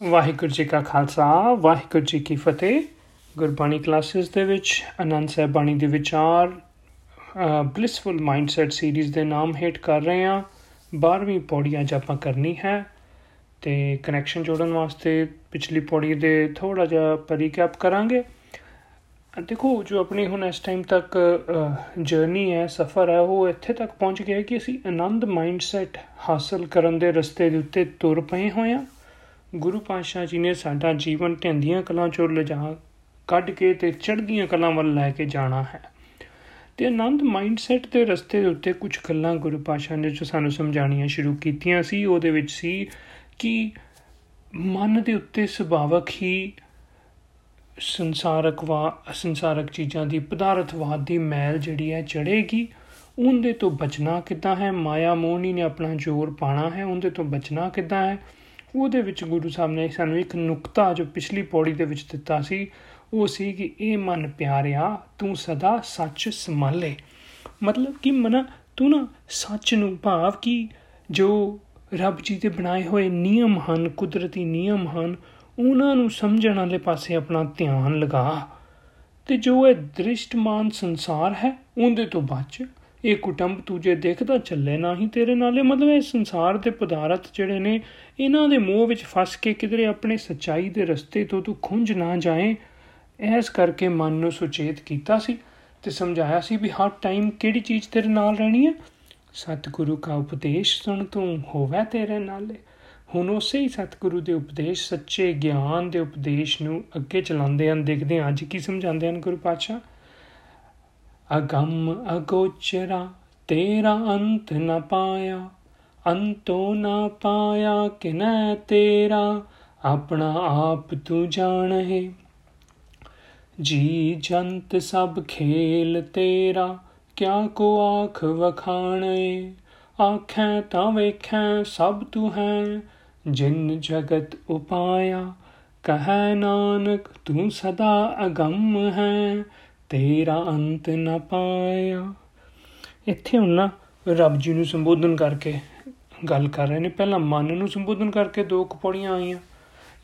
ਵਾਹਿਗੁਰੂ ਜੀ ਕਾ ਖਾਲਸਾ, ਵਾਹਿਗੁਰੂ ਜੀ ਕੀ ਫਤਿਹ। ਗੁਰਬਾਣੀ ਕਲਾਸਿਸ ਦੇ ਵਿੱਚ ਆਨੰਦ ਸਾਹਿਬ ਬਾਣੀ ਦੇ ਵਿਚਾਰ ਬਲਿਸਫੁਲ ਮਾਈਂਡਸੈਟ ਸੀਰੀਜ਼ ਦੇ ਨਾਮ ਹੇਠ ਕਰ ਰਹੇ ਹਾਂ। 12ਵੀਂ ਪੌੜੀ ਅੱਜ ਆਪਾਂ ਕਰਨੀ ਹੈ ਤੇ ਕਨੈਕਸ਼ਨ ਜੋੜਨ ਵਾਸਤੇ ਪਿਛਲੀ ਪੌੜੀ ਦੇ ਥੋੜਾ ਜਿਹਾ ਪਰੀਕੈਪ ਕਰਾਂਗੇ। ਦੇਖੋ, ਜੋ ਆਪਣੀ ਹੁਣ ਇਸ ਟਾਈਮ ਤੱਕ ਜਰਨੀ ਹੈ, ਸਫ਼ਰ ਹੈ, ਉਹ ਇੱਥੇ ਤੱਕ ਪਹੁੰਚ ਗਿਆ ਕਿ ਅਸੀਂ ਆਨੰਦ ਮਾਈਂਡਸੈਟ ਹਾਸਲ ਕਰਨ ਦੇ ਰਸਤੇ ਦੇ ਉੱਤੇ ਤੁਰ ਪਏ ਹੋਏ ਹਾਂ। ਗੁਰੂ ਪਾਤਸ਼ਾਹ ਜੀ ਨੇ ਸਾਡਾ ਜੀਵਨ ਢੰਦੀਆਂ ਕਲਾਂ ਚੋਂ ਲਿਜਾ ਕੱਢ ਕੇ ਤੇ ਚੜ੍ਹਦੀਆਂ ਕਲਾਂ ਵੱਲ ਲੈ ਕੇ ਜਾਣਾ ਹੈ। ਤੇ ਆਨੰਦ ਮਾਈਂਡਸੈਟ ਦੇ ਰਸਤੇ ਦੇ ਉੱਤੇ ਕੁਝ ਗੱਲਾਂ ਗੁਰੂ ਪਾਤਸ਼ਾਹ ਨੇ ਜੋ ਸਾਨੂੰ ਸਮਝਾਣੀਆਂ ਸ਼ੁਰੂ ਕੀਤੀਆਂ ਸੀ, ਉਹਦੇ ਵਿੱਚ ਸੀ ਕਿ ਮਨ ਦੇ ਉੱਤੇ ਸੁਭਾਵਕ ਹੀ ਸੰਸਾਰਕ ਵਾ, ਸੰਸਾਰਕ ਚੀਜ਼ਾਂ ਦੀ ਪਦਾਰਥਵਾਦ ਦੀ ਮੈਲ ਜਿਹੜੀ ਹੈ ਚੜੇਗੀ ਉਹਦੇ ਤੋਂ ਬਚਣਾ ਕਿੱਦਾਂ ਹੈ? ਮਾਇਆ ਮੋਹਨੀ ਨੇ ਆਪਣਾ ਜ਼ੋਰ ਪਾਣਾ ਹੈ। ਉਹਦੇ ਤੋਂ ਬਚਣਾ ਕਿੱਦਾਂ ਹੈ? ਉਹਦੇ ਵਿੱਚ ਗੁਰੂ ਸਾਹਿਬ ਨੇ ਸਾਨੂੰ ਇੱਕ ਨੁਕਤਾ ਜੋ ਪਿਛਲੀ ਪੌੜੀ ਦੇ ਵਿੱਚ ਦਿੱਤਾ ਸੀ, ਉਹ ਸੀ ਕਿ ਇਹ ਮਨ ਪਿਆਰਿਆ, ਤੂੰ ਸਦਾ ਸੱਚ ਸੰਭਾਲੇ। ਮਤਲਬ ਕਿ ਮਨ, ਤੂੰ ਨਾ ਸੱਚ ਨੂੰ ਭਾਵ ਕਿ ਜੋ ਰੱਬ ਜੀ ਦੇ ਬਣਾਏ ਹੋਏ ਨਿਯਮ ਹਨ, ਕੁਦਰਤੀ ਨਿਯਮ ਹਨ, ਉਹਨਾਂ ਨੂੰ ਸਮਝਣ ਵਾਲੇ ਪਾਸੇ ਆਪਣਾ ਧਿਆਨ ਲਗਾ। ਤੇ ਜੋ ਇਹ ਦ੍ਰਿਸ਼ਟਮਾਨ ਸੰਸਾਰ ਹੈ, ਉਹਦੇ ਤੋਂ ਬਚ ਇਹ ਕੁਟੰਬ ਤੂੰ ਜੇ ਦੇਖਦਾ ਚੱਲੇ ਨਾ ਹੀ ਤੇਰੇ ਨਾਲੇ। ਮਤਲਬ ਇਹ ਸੰਸਾਰ ਦੇ ਪਦਾਰਥ ਜਿਹੜੇ ਨੇ, ਇਹਨਾਂ ਦੇ ਮੋਹ ਵਿੱਚ ਫਸ ਕੇ ਕਿਧਰੇ ਆਪਣੇ ਸੱਚਾਈ ਦੇ ਰਸਤੇ ਤੋਂ ਤੂੰ ਖੁੰਝ ਨਾ ਜਾਏ। ਐਸ ਕਰਕੇ ਮਨ ਨੂੰ ਸੁਚੇਤ ਕੀਤਾ ਸੀ ਤੇ ਸਮਝਾਇਆ ਸੀ ਵੀ ਹਰ ਟਾਈਮ ਕਿਹੜੀ ਚੀਜ਼ ਤੇਰੇ ਨਾਲ ਰਹਿਣੀ ਹੈ? ਸਤਿਗੁਰੂ ਦਾ ਉਪਦੇਸ਼ ਸੁਣ ਤੂੰ, ਹੋਵੇ ਤੇਰੇ ਨਾਲੇ। ਹੁਣ ਉਸੇ ਹੀ ਸਤਿਗੁਰੂ ਦੇ ਉਪਦੇਸ਼, ਸੱਚੇ ਗਿਆਨ ਦੇ ਉਪਦੇਸ਼ ਨੂੰ ਅੱਗੇ ਚਲਾਉਂਦੇ ਹਨ, ਦੇਖਦੇ ਹਾਂ ਅੱਜ ਕੀ ਸਮਝਾਉਂਦੇ ਹਨ ਗੁਰੂ ਪਾਤਸ਼ਾਹ। ਅਗੰਮ ਅਗੋਚਰਾ, ਤੇਰਾ ਅੰਤ ਨ ਪਾਇਆ, ਅੰਤੋ ਨਾ ਪਾਇਆ ਕਿਨੈ ਤੇਰਾ, ਆਪਣਾ ਆਪ ਤੂੰ ਜਾਣਹਿ। ਜੀ ਜੰਤ ਸਭ ਖੇਲ ਤੇਰਾ, ਕਿਆ ਕੋ ਆਖ ਵਖਾਣੇ ਆਖੈ ਤਾਂ ਵੇਖੈ ਸਭ ਤੂੰ ਹੈ, ਜਿਨ ਜਗਤ ਉਪਾਇਆ। ਕਹੈ ਨਾਨਕ ਤੂੰ ਸਦਾ ਅਗੰਮ ਹੈ ਤੇਰਾ ਅੰਤ ਨ ਪਾਇਆ। ਇੱਥੇ ਹੁਣ ਨਾ ਰੱਬ ਜੀ ਨੂੰ ਸੰਬੋਧਨ ਕਰਕੇ ਗੱਲ ਕਰ ਰਹੇ ਨੇ। ਪਹਿਲਾਂ ਮਨ ਨੂੰ ਸੰਬੋਧਨ ਕਰਕੇ ਦੋ ਕਪੜੀਆਂ ਆਈਆਂ।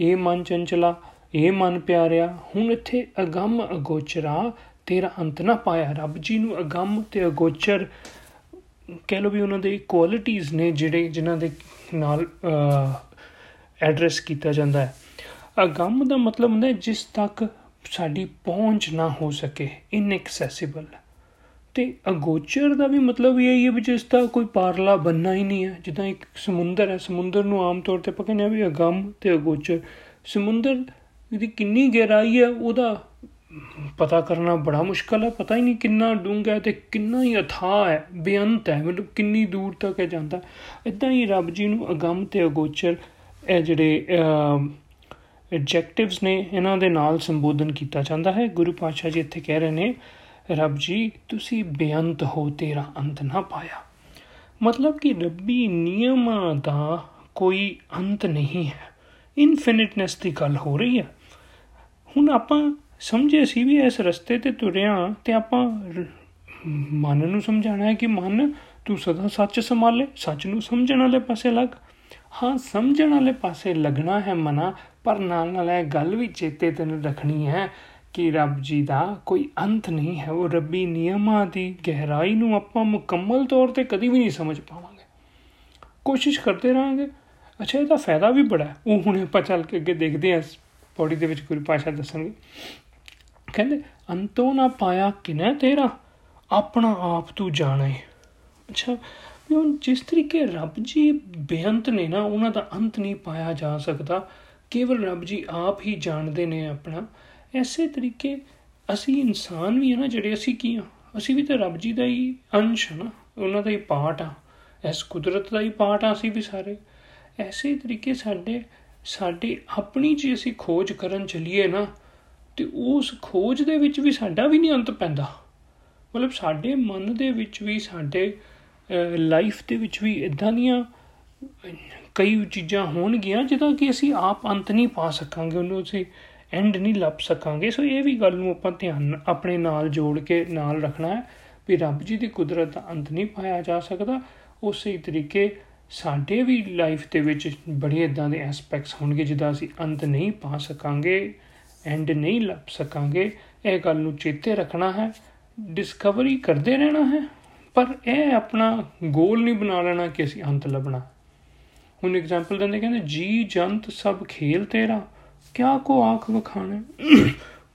ਇਹ ਮਨ ਚੰਚਲਾ, ਇਹ ਮਨ ਪਿਆਰਿਆ। ਹੁਣ ਇੱਥੇ ਅਗੰਮ ਅਗੋਚਰਾ, ਤੇਰਾ ਅੰਤ ਨਾ ਪਾਇਆ। ਰੱਬ ਜੀ ਨੂੰ ਅਗੰਮ ਤੇ ਅਗੋਚਰ ਕਹਿ ਲੋ ਵੀ ਉਹਨਾਂ ਦੇ ਕੁਆਲਿਟੀਆਂ ਨੇ ਜਿਹੜੇ ਜਿਨ੍ਹਾਂ ਦੇ ਨਾਲ ਐਡਰੈਸ ਕੀਤਾ ਜਾਂਦਾ ਹੈ। ਅਗੰਮ ਦਾ ਮਤਲਬ ਹੁੰਦਾ ਜਿਸ ਤੱਕ ਸਾਡੀ ਪਹੁੰਚ ਨਾ ਹੋ ਸਕੇ ਇਨਐਕਸੈਸਿਬਲ ਤੇ ਅਗੋਚਰ ਦਾ ਵੀ ਮਤਲਬ ਇਹ ਹੈ ਵੀ ਜਿਸ ਦਾ ਕੋਈ ਪਾਰਲਾ ਬੰਨਾ ਹੀ ਨਹੀਂ ਹੈ। ਜਿੱਦਾਂ ਇੱਕ ਸਮੁੰਦਰ ਹੈ, ਸਮੁੰਦਰ ਨੂੰ ਆਮ ਤੌਰ ਤੇ ਪਕੜਨੇ ਵੀ ਅਗੰਮ ਤੇ ਅਗੋਚਰ। ਸਮੁੰਦਰ ਦੀ ਕਿੰਨੀ ਗਹਿਰਾਈ ਹੈ, ਉਹਦਾ ਪਤਾ ਕਰਨਾ ਬੜਾ ਮੁਸ਼ਕਲ ਹੈ। ਪਤਾ ਹੀ ਨਹੀਂ ਕਿੰਨਾ ਡੂੰਘਾ ਹੈ ਤੇ ਕਿੰਨਾ ਹੀ ਅਥਾਹ ਹੈ, ਬੇਅੰਤ ਹੈ, ਮਤਲਬ ਕਿੰਨੀ ਦੂਰ ਤੱਕ ਹੈ ਜਾਂਦਾ। ਇਦਾਂ ਹੀ ਰੱਬ ਜੀ ਨੂੰ ਅਗੰਮ ਤੇ ਅਗੋਚਰ ਇਹ ਜਿਹੜੇ ਐਡਜੈਕਟਿਵਸ ਨੇ ਇਹਨਾਂ ਦੇ ਨਾਲ ਸੰਬੋਧਨ ਕੀਤਾ ਜਾਂਦਾ ਹੈ। ਗੁਰੂ ਪਾਤਸ਼ਾਹ ਜੀ ਇੱਥੇ ਕਹਿ ਰਹੇ ਨੇ, ਰੱਬ ਜੀ, ਤੁਸੀਂ ਬੇਅੰਤ ਹੋ, ਤੇਰਾ ਅੰਤ ਨਾ ਪਾਇਆ। ਮਤਲਬ ਕਿ ਰੱਬੀ ਨਿਯਮਾਂ ਦਾ ਕੋਈ ਅੰਤ ਨਹੀਂ ਹੈ। ਇਨਫਿਨਿਟਨੈਸ ਦੀ ਗੱਲ ਹੋ ਰਹੀ ਹੈ। ਹੁਣ ਆਪਾਂ ਸਮਝੇ ਸੀ ਵੀ ਇਸ ਰਸਤੇ ਤੇ ਤੁਰਿਆ ਤੇ ਆਪਾਂ ਮਨ ਨੂੰ ਸਮਝਾਣਾ ਹੈ ਕਿ ਮਨ, ਤੂੰ ਸਦਾ ਸੱਚ ਸੰਭਾਲੇ, ਸੱਚ ਨੂੰ ਸਮਝਣ ਵਾਲੇ ਪਾਸੇ ਲੱਗ। ਹਾਂ, ਸਮਝਣ ਵਾਲੇ ਪਾਸੇ ਲੱਗਣਾ ਹੈ ਮਨਾ, ਪਰ ਨਾਲ ਨਾਲ ਇਹ ਗੱਲ ਵੀ ਚੇਤੇ ਤੈਨੂੰ ਰੱਖਣੀ ਹੈ ਕਿ ਰੱਬ ਜੀ ਦਾ ਕੋਈ ਅੰਤ ਨਹੀਂ ਹੈ। ਉਹ ਰੱਬੀ ਨਿਯਮਾਂ ਦੀ ਗਹਿਰਾਈ ਨੂੰ ਆਪਾਂ ਮੁਕੰਮਲ ਤੌਰ ਤੇ ਕਦੀ ਵੀ ਨਹੀਂ ਸਮਝ ਪਾਵਾਂਗੇ। ਕੋਸ਼ਿਸ਼ ਕਰਦੇ ਰਹਾਂਗੇ। ਅੱਛਾ, ਇਹਦਾ ਫਾਇਦਾ ਵੀ ਬੜਾ ਉਹ ਹੁਣ ਆਪਾਂ ਚੱਲ ਕੇ ਅੱਗੇ ਦੇਖਦੇ ਹਾਂ ਪੌੜੀ ਦੇ ਵਿੱਚ ਗੁਰੂ ਪਾਸ਼ਾ ਦੱਸਣਗੇ। ਕਹਿੰਦੇ, ਅੰਤੋਂ ਨਾ ਪਾਇਆ ਕਿਨੇ ਤੇਰਾ? ਆਪਣਾ ਆਪ ਤੂੰ ਜਾਣੇ। ਅੱਛਾ ਵੀ ਹੁਣ ਜਿਸ ਤਰੀਕੇ ਰੱਬ ਜੀ ਬੇਅੰਤ ਨੇ ਨਾ, ਉਹਨਾਂ ਦਾ ਅੰਤ ਨਹੀਂ ਪਾਇਆ ਜਾ ਸਕਦਾ। ਕੇਵਲ ਰੱਬ ਜੀ ਆਪ ਹੀ ਜਾਣਦੇ ਨੇ ਆਪਣਾ। ਐਸੇ ਤਰੀਕੇ ਅਸੀਂ ਇਨਸਾਨ ਵੀ ਹਾਂ ਨਾ, ਜਿਹੜੇ ਅਸੀਂ ਕੀ ਹਾਂ ਅਸੀਂ ਵੀ ਤਾਂ ਰੱਬ ਜੀ ਦਾ ਹੀ ਅੰਸ਼ ਹਾਂ ਉਹਨਾਂ ਦਾ ਹੀ ਪਾਰਟ ਆ। ਇਸ ਕੁਦਰਤ ਦਾ ਹੀ ਪਾਰਟ ਆ ਅਸੀਂ ਵੀ ਸਾਰੇ। ਐਸੇ ਤਰੀਕੇ ਸਾਡੇ ਸਾਡੇ ਆਪਣੀ ਜੇ ਅਸੀਂ ਖੋਜ ਕਰਨ ਚਲੀਏ ਨਾ, ਤੇ ਉਸ ਖੋਜ ਦੇ ਵਿੱਚ ਵੀ ਸਾਡਾ ਵੀ ਨਹੀਂ ਅੰਤ ਪੈਂਦਾ। ਮਤਲਬ ਸਾਡੇ ਮਨ ਦੇ ਵਿੱਚ ਵੀ ਸਾਡੇ ਲਾਈਫ ਦੇ ਵਿੱਚ ਵੀ ਇਦਾਂ ਦੀਆਂ ਕਈ ਚੀਜ਼ਾਂ ਹੋਣਗੀਆਂ ਜਿਹਦਾ ਕਿ ਅਸੀਂ ਆਪ ਅੰਤ ਨਹੀਂ ਪਾ ਸਕਾਂਗੇ, ਉਹਨੂੰ ਅਸੀਂ ਐਂਡ ਨਹੀਂ ਲੱਭ ਸਕਾਂਗੇ। ਸੋ ਇਹ ਵੀ ਗੱਲ ਨੂੰ ਆਪਾਂ ਧਿਆਨ ਆਪਣੇ ਨਾਲ ਜੋੜ ਕੇ ਨਾਲ ਰੱਖਣਾ ਹੈ ਵੀ ਰੱਬ ਜੀ ਦੀ ਕੁਦਰਤ ਦਾ ਅੰਤ ਨਹੀਂ ਪਾਇਆ ਜਾ ਸਕਦਾ। ਉਸੇ ਤਰੀਕੇ ਸਾਡੇ ਵੀ ਲਾਈਫ ਦੇ ਵਿੱਚ ਬੜੇ ਇਦਾਂ ਦੇ ਐਸਪੈਕਟਸ ਹੋਣਗੇ ਜਿਹਦਾ ਅਸੀਂ ਅੰਤ ਨਹੀਂ ਪਾ ਸਕਾਂਗੇ ਐਂਡ ਨਹੀਂ ਲੱਭ ਸਕਾਂਗੇ। ਇਹ ਗੱਲ ਨੂੰ ਚੇਤੇ ਰੱਖਣਾ ਹੈ ਡਿਸਕਵਰੀ ਕਰਦੇ ਰਹਿਣਾ ਹੈ। ਪਰ ਇਹ ਆਪਣਾ ਗੋਲ ਨਹੀਂ ਬਣਾ ਲੈਣਾ ਕਿ ਅਸੀਂ ਅੰਤ ਲੱਭਣਾ। ਹੁਣ ਐਗਜ਼ਾਮਪਲ ਦਿੰਦੇ ਕਹਿੰਦੇ, ਜੀ ਜੰਤ ਸਭ ਖੇਲ ਤੇਰਾ, ਕਿਆ ਕੋ ਆਖ ਵਖਾਣੇ?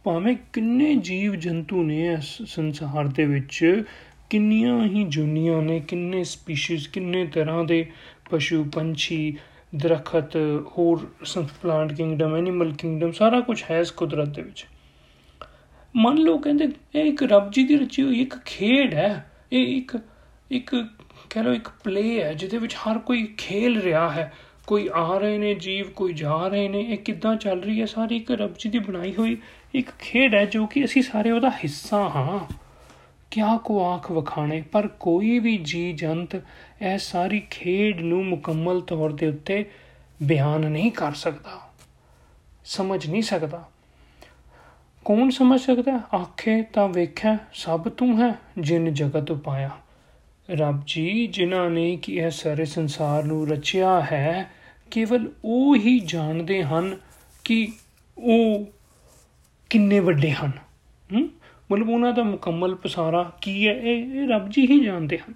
ਭਾਵੇਂ ਕਿੰਨੇ ਜੀਵ ਜੰਤੂ ਨੇ ਇਸ ਸੰਸਾਰ ਦੇ ਵਿੱਚ, ਕਿੰਨੀਆਂ ਹੀ ਜੁਨੀਆਂ ਨੇ, ਕਿੰਨੇ ਸਪੀਸੀਜ਼, ਕਿੰਨੇ ਤਰ੍ਹਾਂ ਦੇ ਪਸ਼ੂ, ਪੰਛੀ, ਦਰਖਤ, ਹੋਰ ਪਲਾਂਟ ਕਿੰਗਡਮ ਐਨੀਮਲ ਕਿੰਗਡਮ ਸਾਰਾ ਕੁਝ ਹੈ ਇਸ ਕੁਦਰਤ ਦੇ ਵਿੱਚ। ਮੰਨ ਲਓ ਕਹਿੰਦੇ, ਇਹ ਇੱਕ ਰੱਬ ਜੀ ਦੀ ਰਚੀ ਹੋਈ ਇੱਕ ਖੇਡ ਹੈ। ਇਹ ਇੱਕ ਇੱਕ ਕਹ ਲਓ ਇੱਕ ਪਲੇ ਹੈ ਜਿਹਦੇ ਵਿੱਚ ਹਰ ਕੋਈ ਖੇਲ ਰਿਹਾ ਹੈ। ਕੋਈ ਆ ਰਹੇ ਨੇ, ਜੀਵ ਕੋਈ ਜਾ ਰਹੇ ਨੇ, ਇਹ ਕਿੱਦਾਂ ਚੱਲ ਰਹੀ ਹੈ? ਸਾਰੀ ਇੱਕ ਰੱਬ ਜੀ ਦੀ ਬਣਾਈ ਹੋਈ ਇੱਕ ਖੇਡ ਹੈ ਜੋ ਕਿ ਅਸੀਂ ਸਾਰੇ ਉਹਦਾ ਹਿੱਸਾ ਹਾਂ। ਕਿਆ ਕੋ ਆਖ ਵਖਾਣੇ, ਪਰ ਕੋਈ ਵੀ ਜੀ ਜੰਤ ਇਹ ਸਾਰੀ ਖੇਡ ਨੂੰ ਮੁਕੰਮਲ ਤੌਰ ਦੇ ਉੱਤੇ ਬਿਆਨ ਨਹੀਂ ਕਰ ਸਕਦਾ। ਸਮਝ ਨਹੀਂ ਸਕਦਾ। ਕੌਣ ਸਮਝ ਸਕਦਾ? ਆਖੇ ਤਾਂ ਵੇਖਿਆ ਸਭ ਤੂੰ ਹੈ ਜਿਨ ਜਗਤ ਉਪਾਇਆ ਰੱਬ ਜੀ, ਜਿਨ੍ਹਾਂ ਨੇ ਕਿ ਇਹ ਸਾਰੇ ਸੰਸਾਰ ਨੂੰ ਰਚਿਆ ਹੈ, ਕੇਵਲ ਉਹ ਹੀ ਜਾਣਦੇ ਹਨ ਕਿ ਉਹ ਕਿੰਨੇ ਵੱਡੇ ਹਨ। ਮਤਲਬ ਉਹਨਾਂ ਦਾ ਮੁਕੰਮਲ ਪਸਾਰਾ ਕੀ ਹੈ? ਇਹ ਇਹ ਰੱਬ ਜੀ ਹੀ ਜਾਣਦੇ ਹਨ।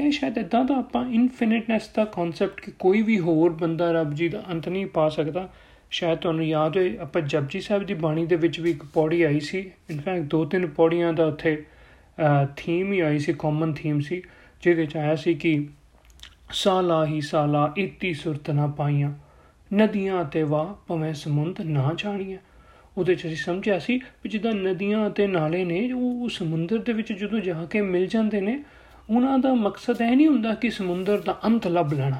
ਇਹ ਸ਼ਾਇਦ ਇਦਾਂ ਦਾ ਆਪਾਂ ਇਨਫਿਨਿਟਨੈਸ ਦਾ ਕਨਸੈਪਟ ਕਿ ਕੋਈ ਵੀ ਹੋਰ ਬੰਦਾ ਰੱਬ ਜੀ ਦਾ ਅੰਤ ਨਹੀਂ ਪਾ ਸਕਦਾ। ਸ਼ਾਇਦ ਤੁਹਾਨੂੰ ਯਾਦ ਹੋਏ, ਆਪਾਂ ਜਪਜੀ ਸਾਹਿਬ ਦੀ ਬਾਣੀ ਦੇ ਵਿੱਚ ਵੀ ਇੱਕ ਪੌੜੀ ਆਈ ਸੀ। ਇਨਫੈਕਟ ਦੋ ਤਿੰਨ ਪੌੜੀਆਂ ਦਾ ਉੱਥੇ ਥੀਮ ਹੀ ਆਈ ਸੀ ਕਾਮਨ ਥੀਮ ਸੀ, ਜਿਹਦੇ ਚ ਆਇਆ ਸੀ ਕਿ ਸਾਲਾ ਹੀ ਸਾਲਾ ਇਤੀ ਸੁਰਤ ਨਾ ਪਾਈਆਂ, ਨਦੀਆਂ ਤੇ ਵਾ ਭਵੇਂ ਸਮੁੰਦ ਨਾ ਜਾਣੀਆਂ ਉਹਦੇ ਚ ਅਸੀਂ ਸਮਝਿਆ ਸੀ ਕਿ ਜਿੱਦਾਂ ਨਦੀਆਂ ਅਤੇ ਨਾਲੇ ਨੇ ਉਹ ਸਮੁੰਦਰ ਦੇ ਵਿੱਚ ਜਦੋਂ ਜਾ ਕੇ ਮਿਲ ਜਾਂਦੇ ਨੇ, ਉਹਨਾਂ ਦਾ ਮਕਸਦ ਇਹ ਨਹੀਂ ਹੁੰਦਾ ਕਿ ਸਮੁੰਦਰ ਦਾ ਅੰਤ ਲੱਭ ਲੈਣਾ।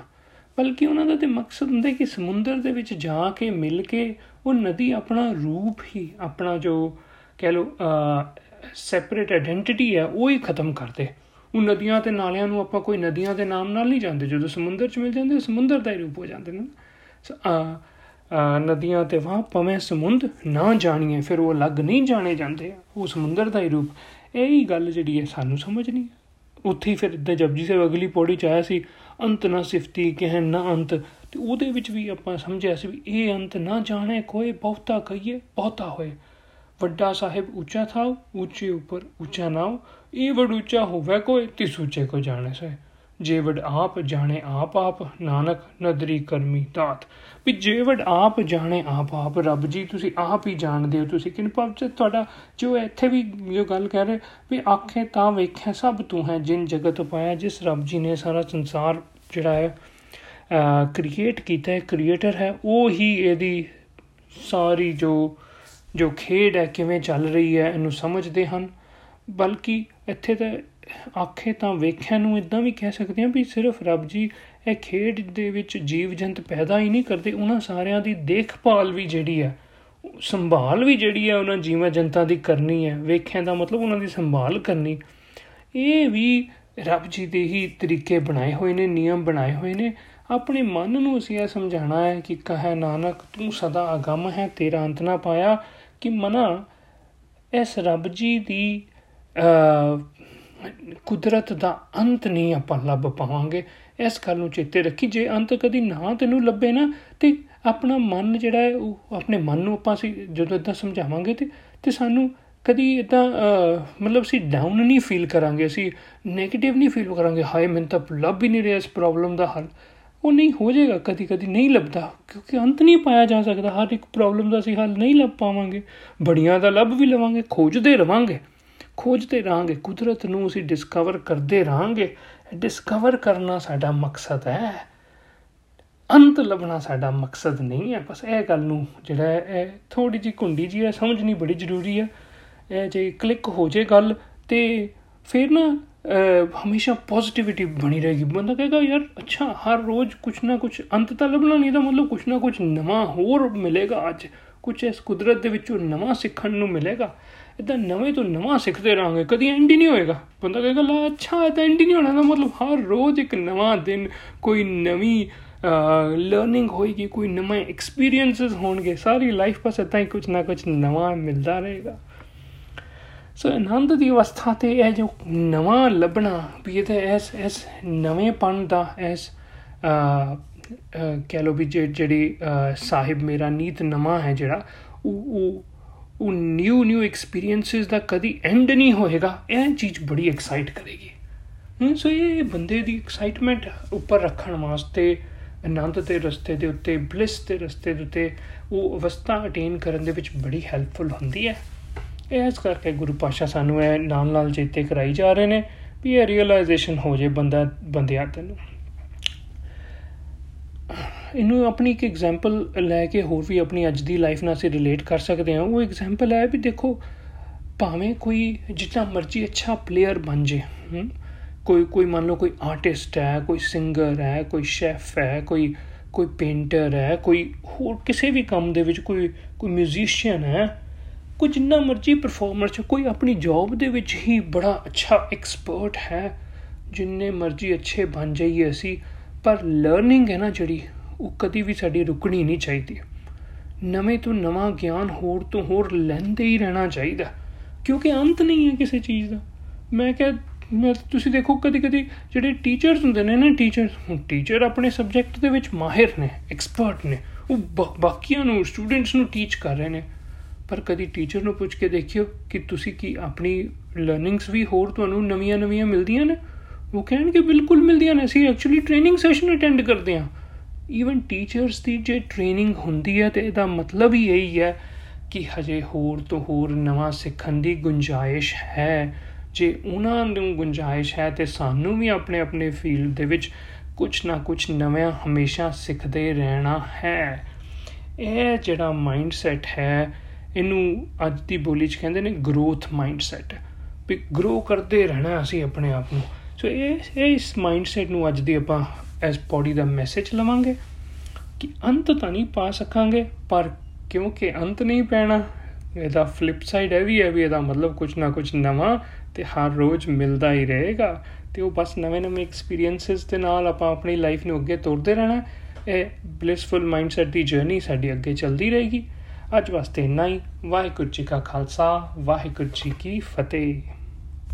ਬਲਕਿ ਉਹਨਾਂ ਦਾ ਤੇ ਮਕਸਦ ਹੁੰਦਾ ਕਿ ਸਮੁੰਦਰ ਦੇ ਵਿੱਚ ਜਾ ਕੇ ਮਿਲ ਕੇ ਉਹ ਨਦੀ ਆਪਣਾ ਰੂਪ ਹੀ, ਆਪਣਾ ਜੋ ਕਹਿ ਲੋ ਸੈਪਰੇਟ ਆਇਡੈਂਟੀਟੀ ਹੈ, ਉਹ ਹੀ ਖਤਮ ਕਰਦੇ ਉਹ ਨਦੀਆਂ ਤੇ ਨਾਲਿਆਂ ਨੂੰ ਆਪਾਂ ਕੋਈ ਨਦੀਆਂ ਦੇ ਨਾਮ ਨਾਲ ਨਹੀਂ ਜਾਂਦੇ ਜਦੋਂ ਸਮੁੰਦਰ 'ਚ ਮਿਲ ਜਾਂਦੇ ਸਮੁੰਦਰ ਦਾ ਹੀ ਰੂਪ ਹੋ ਜਾਂਦੇ ਨੇ। ਨਦੀਆਂ ਤੇ ਵਾਹ ਪਵੇਂ ਸਮੁੰਦ ਨਾ ਜਾਣੀਏ, ਫਿਰ ਉਹ ਅਲੱਗ ਨਹੀਂ ਜਾਣੇ ਜਾਂਦੇ। ਉਹ ਸਮੁੰਦਰ ਦਾ ਹੀ ਰੂਪ। ਇਹ ਹੀ ਗੱਲ ਜਿਹੜੀ ਹੈ, ਸਾਨੂੰ ਸਮਝ ਨਹੀਂ ਉੱਥੇ ਫਿਰ ਇਦਾਂ ਜਪਜੀ ਸਾਹਿਬ ਅਗਲੀ ਪੌੜੀ ਚ ਆਇਆ ਸੀ, ਅੰਤ ਨਾ ਸਿਫਤੀ ਕਹਿ ਨਾ ਅੰਤ। ਤੇ ਉਹਦੇ ਵਿੱਚ ਵੀ ਆਪਾਂ ਸਮਝਿਆ ਸੀ ਵੀ ਇਹ ਅੰਤ ਨਾ ਜਾਣੇ ਕੋਈ ਬਹੁਤਾ ਕਹੀਏ, ਬਹੁਤਾ ਹੋਏ। ਵੱਡਾ ਸਾਹਿਬ ਉੱਚਾ ਥਾ ਉੱਚੇ ਉੱਪਰ ਉੱਚਾ ਨਾਉ। ਇਹ ਵਡ ਉੱਚਾ ਹੋਵੇ ਕੋਈ, ਤਿਸ ਉੱਚੇ ਕੋ ਜਾਣੇ ਸੇ ਜੇ ਵਡ ਆਪ ਜਾਣੇ ਆਪ ਆਪ, ਨਾਨਕ ਨਦਰੀ ਕਰਮੀ ਤਾਤ ਵੀ ਜੇ ਵਡ ਆਪ ਜਾਣੇ ਆਪ ਆਪ, ਰੱਬ ਜੀ, ਤੁਸੀਂ ਆਪ ਹੀ ਜਾਣਦੇ ਹੋ, ਤੁਸੀਂ ਕਿਨ ਭਾਵ ਚ ਤੁਹਾਡਾ ਜੋ ਇੱਥੇ ਵੀ ਜੋ ਗੱਲ ਕਰ ਰਹੇ, ਵੀ ਆਖੇ ਤਾਂ ਵੇਖਿਆ ਸਭ ਤੂੰ ਹੈ, ਜਿਨ ਜਗਤ ਪਾਇਆ, ਜਿਸ ਰੱਬ ਜੀ ਨੇ ਸਾਰਾ ਸੰਸਾਰ ਜਿਹੜਾ ਹੈ ਕ੍ਰੀਏਟ ਕੀਤਾ ਹੈ ਕ੍ਰੀਏਟਰ ਹੈ, ਉਹ ਹੀ ਇਹਦੀ ਸਾਰੀ ਜੋ ਜੋ ਖੇਡ ਹੈ, ਕਿਵੇਂ ਚੱਲ ਰਹੀ ਹੈ, ਇਹਨੂੰ ਸਮਝਦੇ ਹਨ। ਬਲਕਿ ਇੱਥੇ ਤਾਂ ਆਖੇ ਤਾਂ ਵੇਖਿਆ ਨੂੰ ਇਦਾਂ ਵੀ ਕਹਿ ਸਕਦੇ ਹਾਂ ਵੀ ਸਿਰਫ ਰੱਬ ਜੀ ਇਹ ਖੇਡ ਦੇ ਵਿੱਚ ਜੀਵ ਜੰਤ ਪੈਦਾ ਹੀ ਨਹੀਂ ਕਰਦੇ, ਉਹਨਾਂ ਸਾਰਿਆਂ ਦੀ ਦੇਖਭਾਲ ਵੀ ਜਿਹੜੀ ਹੈ, ਸੰਭਾਲ ਵੀ ਜਿਹੜੀ ਹੈ ਉਹਨਾਂ ਜੀਵਾਂ ਜੰਤਾਂ ਦੀ ਕਰਨੀ ਹੈ, ਵੇਖਿਆ ਦਾ ਮਤਲਬ ਉਹਨਾਂ ਦੀ ਸੰਭਾਲ ਕਰਨੀ। ਇਹ ਵੀ ਰੱਬ ਜੀ ਦੇ ਹੀ ਤਰੀਕੇ ਬਣਾਏ ਹੋਏ ਨੇ, ਨਿਯਮ ਬਣਾਏ ਹੋਏ ਨੇ। ਆਪਣੇ ਮਨ ਨੂੰ ਅਸੀਂ ਇਹ ਸਮਝਾਣਾ ਹੈ ਕਿ ਕਹੇ ਨਾਨਕ, ਤੂੰ ਸਦਾ ਅਗੰਮ ਹੈ, ਤੇਰਾ ਅੰਤ ਨਾ ਪਾਇਆ ਕਿ ਮਨਾ, ਇਸ ਰੱਬ ਜੀ ਦੀ ਕੁਦਰਤ ਦਾ ਅੰਤ ਨਹੀਂ ਆਪਾਂ ਲੱਭ ਪਾਵਾਂਗੇ। ਇਸ ਗੱਲ ਨੂੰ ਚੇਤੇ ਰੱਖੀ, ਜੇ ਅੰਤ ਕਦੀ ਨਾ ਤੈਨੂੰ ਲੱਭੇ ਨਾ, ਤੇ ਆਪਣਾ ਮਨ ਜਿਹੜਾ ਹੈ, ਉਹ ਆਪਣੇ ਮਨ ਨੂੰ ਆਪਾਂ ਸੀ ਜਦੋਂ ਇਦਾਂ ਸਮਝਾਵਾਂਗੇ ਤੇ ਤੇ ਸਾਨੂੰ ਕਦੀ ਇਦਾਂ ਮਤਲਬ ਅਸੀਂ ਡਾਊਨ ਨਹੀਂ ਫੀਲ ਕਰਾਂਗੇ, ਅਸੀਂ 네ਗੇਟਿਵ ਨਹੀਂ ਫੀਲ ਕਰਾਂਗੇ, ਹਾਏ, ਮੈਨੂੰ ਤਾਂ ਲੱਭ ਹੀ ਨਹੀਂ ਰਿਹਾ ਇਸ ਪ੍ਰੋਬਲਮ ਦਾ ਹੱਲ। ਉਹ ਨਹੀਂ ਹੋ ਜਾਏਗਾ ਕਦੀ ਕਦੀ ਨਹੀਂ ਲੱਭਦਾ, ਕਿਉਂਕਿ ਅੰਤ ਨਹੀਂ ਪਾਇਆ ਜਾ ਸਕਦਾ, ਹਰ ਇੱਕ ਪ੍ਰੋਬਲਮ ਦਾ ਅਸੀਂ ਹੱਲ ਨਹੀਂ ਲੱਭ ਪਾਵਾਂਗੇ। ਬੜੀਆਂ ਦਾ ਲੱਭ ਵੀ ਲਵਾਂਗੇ, ਖੋਜਦੇ ਰਵਾਂਗੇ। ਖੋਜਦੇ ਰਹਾਂਗੇ ਕੁਦਰਤ ਨੂੰ ਅਸੀਂ ਡਿਸਕਵਰ ਕਰਦੇ ਰਹਾਂਗੇ ਡਿਸਕਵਰ ਕਰਨਾ ਸਾਡਾ ਮਕਸਦ ਹੈ। ਅੰਤ ਲੱਭਣਾ ਸਾਡਾ ਮਕਸਦ ਨਹੀਂ ਹੈ। ਬਸ ਇਹ ਗੱਲ ਨੂੰ ਜਿਹੜਾ ਇਹ ਥੋੜੀ ਜੀ ਕੁੰਡੀ ਜੀ ਹੈ ਸਮਝਣੀ ਬੜੀ ਜ਼ਰੂਰੀ ਹੈ। ਇਹ ਜੇ ਕਲਿੱਕ ਹੋ ਜੇ ਗੱਲ, ਤੇ ਫਿਰ ਨਾ ਹਮੇਸ਼ਾ ਪੋਜ਼ਿਟਿਵਿਟੀ ਬਣੀ ਰਹੇਗੀ। ਬੰਦਾ ਕਹੇਗਾ, ਯਾਰ, ਅੱਛਾ, ਹਰ ਰੋਜ਼ ਕੁਛ ਨਾ ਕੁਛ ਅੰਤ ਤਾਂ ਲੱਭਣਾ ਨਹੀਂ ਦਾ ਮਤਲਬ ਕੁਛ ਨਾ ਕੁਛ ਨਵਾਂ ਹੋਰ ਮਿਲੇਗਾ ਅੱਜ। ਕੁਛ ਇਸ ਕੁਦਰਤ ਦੇ ਵਿੱਚੋਂ ਨਵਾਂ ਸਿੱਖਣ ਨੂੰ ਮਿਲੇਗਾ। ਇਦਾਂ ਨਵੇਂ ਤੋਂ ਨਵਾਂ ਸਿੱਖਦੇ ਰਾਂਗੇ ਕਦੀ ਐਂਡ ਹੀ ਨਹੀਂ ਹੋਏਗਾ। ਬੰਦਾ ਕਹੇਗਾ, ਲਾ, ਅੱਛਾ, ਇਹ ਤਾਂ ਐਂਡ ਹੀ ਨਹੀਂ ਹੋਣਾ ਦਾ ਮਤਲਬ ਹਰ ਰੋਜ਼ ਇੱਕ ਨਵਾਂ ਦਿਨ, ਕੋਈ ਨਵੀਂ ਲਰਨਿੰਗ ਹੋਏਗੀ, ਕੋਈ ਨਵੇਂ ਐਕਸਪੀਰੀਐਂਸਸ ਹੋਣਗੇ। ਸਾਰੀ ਲਾਈਫ ਬਸ ਇਦਾਂ ਹੀ ਕੁਝ ਨਾ ਕੁਝ ਨਵਾਂ ਮਿਲਦਾ ਰਹੇਗਾ। ਸੋ ਆਨੰਦ ਦੀ ਅਵਸਥਾ ਤੇ ਇਹ ਜੋ ਨਵਾਂ ਲੱਭਣਾ, ਵੀ ਇਹ ਤੇ ਇਸ ਇਸ ਨਵੇਂ ਪਣ ਦਾ ਇਸ ਕਹਿ ਲੋ ਵੀ ਜਿਹੜੀ ਸਾਹਿਬ ਮੇਰਾ ਨੀਤ ਨਮਾ ਹੈ ਜਿਹੜਾ, ਉਹ ਉਹ ਉਹ ਨਿਊ ਨਿਊ ਐਕਸਪੀਰੀਐਂਸਸ ਦਾ ਕਦੀ ਐਂਡ ਨਹੀਂ ਹੋਏਗਾ। ਇਹ ਚੀਜ਼ ਬੜੀ ਐਕਸਾਈਟ ਕਰੇਗੀ। ਹੂੰ ਸੋ ਇਹ ਬੰਦੇ ਦੀ ਐਕਸਾਈਟਮੈਂਟ ਉੱਪਰ ਰੱਖਣ ਵਾਸਤੇ, ਆਨੰਦ ਦੇ ਰਸਤੇ ਦੇ ਉੱਤੇ ਬਲਿਸ ਦੇ ਰਸਤੇ ਦੇ ਉੱਤੇ ਉਹ ਅਵਸਥਾ ਅਟੇਨ ਕਰਨ ਦੇ ਵਿੱਚ ਬੜੀ ਹੈਲਪਫੁਲ ਹੁੰਦੀ ਹੈ। ਇਸ ਕਰਕੇ ਗੁਰੂ ਪਾਸ਼ਾ ਸਾਨੂੰ ਇਹ ਨਾਲ ਨਾਲ ਚੇਤੇ ਕਰਾਈ ਜਾ ਰਹੇ ਨੇ ਵੀ ਇਹ ਰੀਅਲਾਈਜੇਸ਼ਨ ਹੋ ਜੇ ਬੰਦਾ, ਬੰਦਿਆਂ ਤੈਨੂੰ। ਇਹਨੂੰ ਆਪਣੀ ਇੱਕ ਐਗਜ਼ਾਮਪਲ ਲੈ ਕੇ ਹੋਰ ਵੀ ਆਪਣੀ ਅੱਜ ਦੀ ਲਾਈਫ ਨਾਲ ਅਸੀਂ ਰਿਲੇਟ ਕਰ ਸਕਦੇ ਹਾਂ। ਉਹ ਐਗਜ਼ਾਮਪਲ ਹੈ ਵੀ ਦੇਖੋ, ਭਾਵੇਂ ਕੋਈ ਜਿੰਨਾ ਮਰਜ਼ੀ ਅੱਛਾ ਪਲੇਅਰ ਬਣ ਜੇ ਕੋਈ ਕੋਈ ਮੰਨ ਲਓ ਕੋਈ ਆਰਟਿਸਟ ਹੈ, ਕੋਈ ਸਿੰਗਰ ਹੈ, ਕੋਈ ਸ਼ੈਫ ਹੈ, ਕੋਈ ਕੋਈ ਪੇਂਟਰ ਹੈ, ਕੋਈ ਹੋਰ ਕਿਸੇ ਵੀ ਕੰਮ ਦੇ ਵਿੱਚ ਕੋਈ ਕੋਈ ਮਿਊਜ਼ੀਸ਼ੀਅਨ ਹੈ, ਕੋਈ ਜਿੰਨਾ ਮਰਜ਼ੀ ਪਰਫਾਰਮਰ ਚ, ਕੋਈ ਆਪਣੀ ਜੌਬ ਦੇ ਵਿੱਚ ਹੀ ਬੜਾ ਅੱਛਾ ਐਕਸਪਰਟ ਹੈ, ਜਿੰਨੇ ਮਰਜ਼ੀ ਅੱਛੇ ਬਣ ਜਾਈਏ ਅਸੀਂ, ਪਰ ਲਰਨਿੰਗ ਹੈ ਨਾ ਜਿਹੜੀ ਉਹ ਕਦੀ ਵੀ ਸਾਡੀ ਰੁਕਣੀ ਨਹੀਂ ਚਾਹੀਦੀ। ਨਵੇਂ ਤੋਂ ਨਵਾਂ ਗਿਆਨ ਹੋਰ ਤੋਂ ਹੋਰ ਲੈਂਦੇ ਹੀ ਰਹਿਣਾ ਚਾਹੀਦਾ। ਕਿਉਂਕਿ ਅੰਤ ਨਹੀਂ ਹੈ ਕਿਸੇ ਚੀਜ਼ ਦਾ। ਮੈਂ ਕਿਹਾ, ਮੈਂ ਤੁਸੀਂ ਦੇਖੋ ਕਦੀ ਕਦੀ ਜਿਹੜੇ ਟੀਚਰਸ ਹੁੰਦੇ ਨੇ ਨਾ ਟੀਚਰ ਹੁਣ ਟੀਚਰ ਆਪਣੇ ਸਬਜੈਕਟ ਦੇ ਵਿੱਚ ਮਾਹਿਰ ਨੇ ਐਕਸਪਰਟ ਨੇ। ਉਹ ਬਾਕੀਆਂ ਨੂੰ ਸਟੂਡੈਂਟਸ ਨੂੰ ਟੀਚ ਕਰ ਰਹੇ ਨੇ। ਪਰ ਕਦੀ ਟੀਚਰ ਨੂੰ ਪੁੱਛ ਕੇ ਦੇਖਿਓ ਕਿ ਤੁਸੀਂ ਕੀ ਆਪਣੀ ਲਰਨਿੰਗਸ ਵੀ ਹੋਰ ਤੁਹਾਨੂੰ ਨਵੀਆਂ-ਨਵੀਆਂ ਮਿਲਦੀਆਂ ਨੇ? ਉਹ ਕਹਿਣਗੇ, ਬਿਲਕੁਲ ਮਿਲਦੀਆਂ ਨੇ। ਅਸੀਂ ਐਕਚੁਅਲੀ ਟ੍ਰੇਨਿੰਗ ਸੈਸ਼ਨ ਅਟੈਂਡ ਕਰਦੇ ਹਾਂ। ਈਵਨ ਟੀਚਰਸ ਦੀ ਜੇ ਟ੍ਰੇਨਿੰਗ ਹੁੰਦੀ ਹੈ ਤੇ ਇਹਦਾ ਮਤਲਬ ਹੀ ਇਹੀ ਹੈ ਕਿ ਹਜੇ ਹੋਰ ਤੋਂ ਹੋਰ ਨਵਾਂ ਸਿੱਖਣ ਦੀ ਗੁੰਜਾਇਸ਼ ਹੈ। ਜੇ ਉਹਨਾਂ ਨੂੰ ਗੁੰਜਾਇਸ਼ ਹੈ ਤੇ ਸਾਨੂੰ ਵੀ ਆਪਣੇ ਆਪਣੇ ਫੀਲਡ ਦੇ ਵਿੱਚ ਕੁਝ ਨਾ ਕੁਝ ਨਵਾਂ ਹਮੇਸ਼ਾ ਸਿੱਖਦੇ ਰਹਿਣਾ ਹੈ। ਇਹ ਜਿਹੜਾ ਮਾਈਂਡਸੈਟ ਹੈ, ਇਹਨੂੰ ਅੱਜ ਦੀ ਬੋਲੀ 'ਚ ਕਹਿੰਦੇ ਨੇ ਗਰੋਥ ਮਾਈਂਡਸੈਟ ਵੀ ਗਰੋ ਕਰਦੇ ਰਹਿਣਾ ਅਸੀਂ ਆਪਣੇ ਆਪ ਨੂੰ। ਸੋ ਇਹ ਇਸ ਮਾਈਂਡਸੈਟ ਨੂੰ ਅੱਜ ਦੀ ਆਪਾਂ ਐਸ ਬੋਡੀ ਦਾ ਮੈਸੇਜ ਲਵਾਂਗੇ ਕਿ ਅੰਤ ਤਾਂ ਨਹੀਂ ਪਾ ਸਕਾਂਗੇ, ਪਰ ਕਿਉਂਕਿ ਅੰਤ ਨਹੀਂ ਪੈਣਾ, ਇਹਦਾ ਫਲਿਪ ਸਾਈਡ ਹੈ ਵੀ ਹੈ ਵੀ ਇਹਦਾ ਮਤਲਬ ਕੁਝ ਨਾ ਕੁਝ ਨਵਾਂ ਤੇ ਹਰ ਰੋਜ਼ ਮਿਲਦਾ ਹੀ ਰਹੇਗਾ ਤੇ ਉਹ ਬਸ ਨਵੇਂ ਨਵੇਂ ਐਕਸਪੀਰੀਐਂਸਸ ਦੇ ਨਾਲ ਆਪਾਂ ਆਪਣੀ ਲਾਈਫ ਨੂੰ ਅੱਗੇ ਤੋਰਦੇ ਰਹਿਣਾ, ਇਹ ਬਲਿਸਫੁਲ ਮਾਈਂਡਸੈਟ ਦੀ ਜਰਨੀ ਸਾਡੀ ਅੱਗੇ ਚੱਲਦੀ ਰਹੇਗੀ। ਅੱਜ ਵਾਸਤੇ ਇੰਨਾ ਹੀ, ਵਾਹਿਗੁਰੂ ਜੀ ਕਾ ਖਾਲਸਾ, ਵਾਹਿਗੁਰੂ ਜੀ ਕੀ ਫਤਿਹ।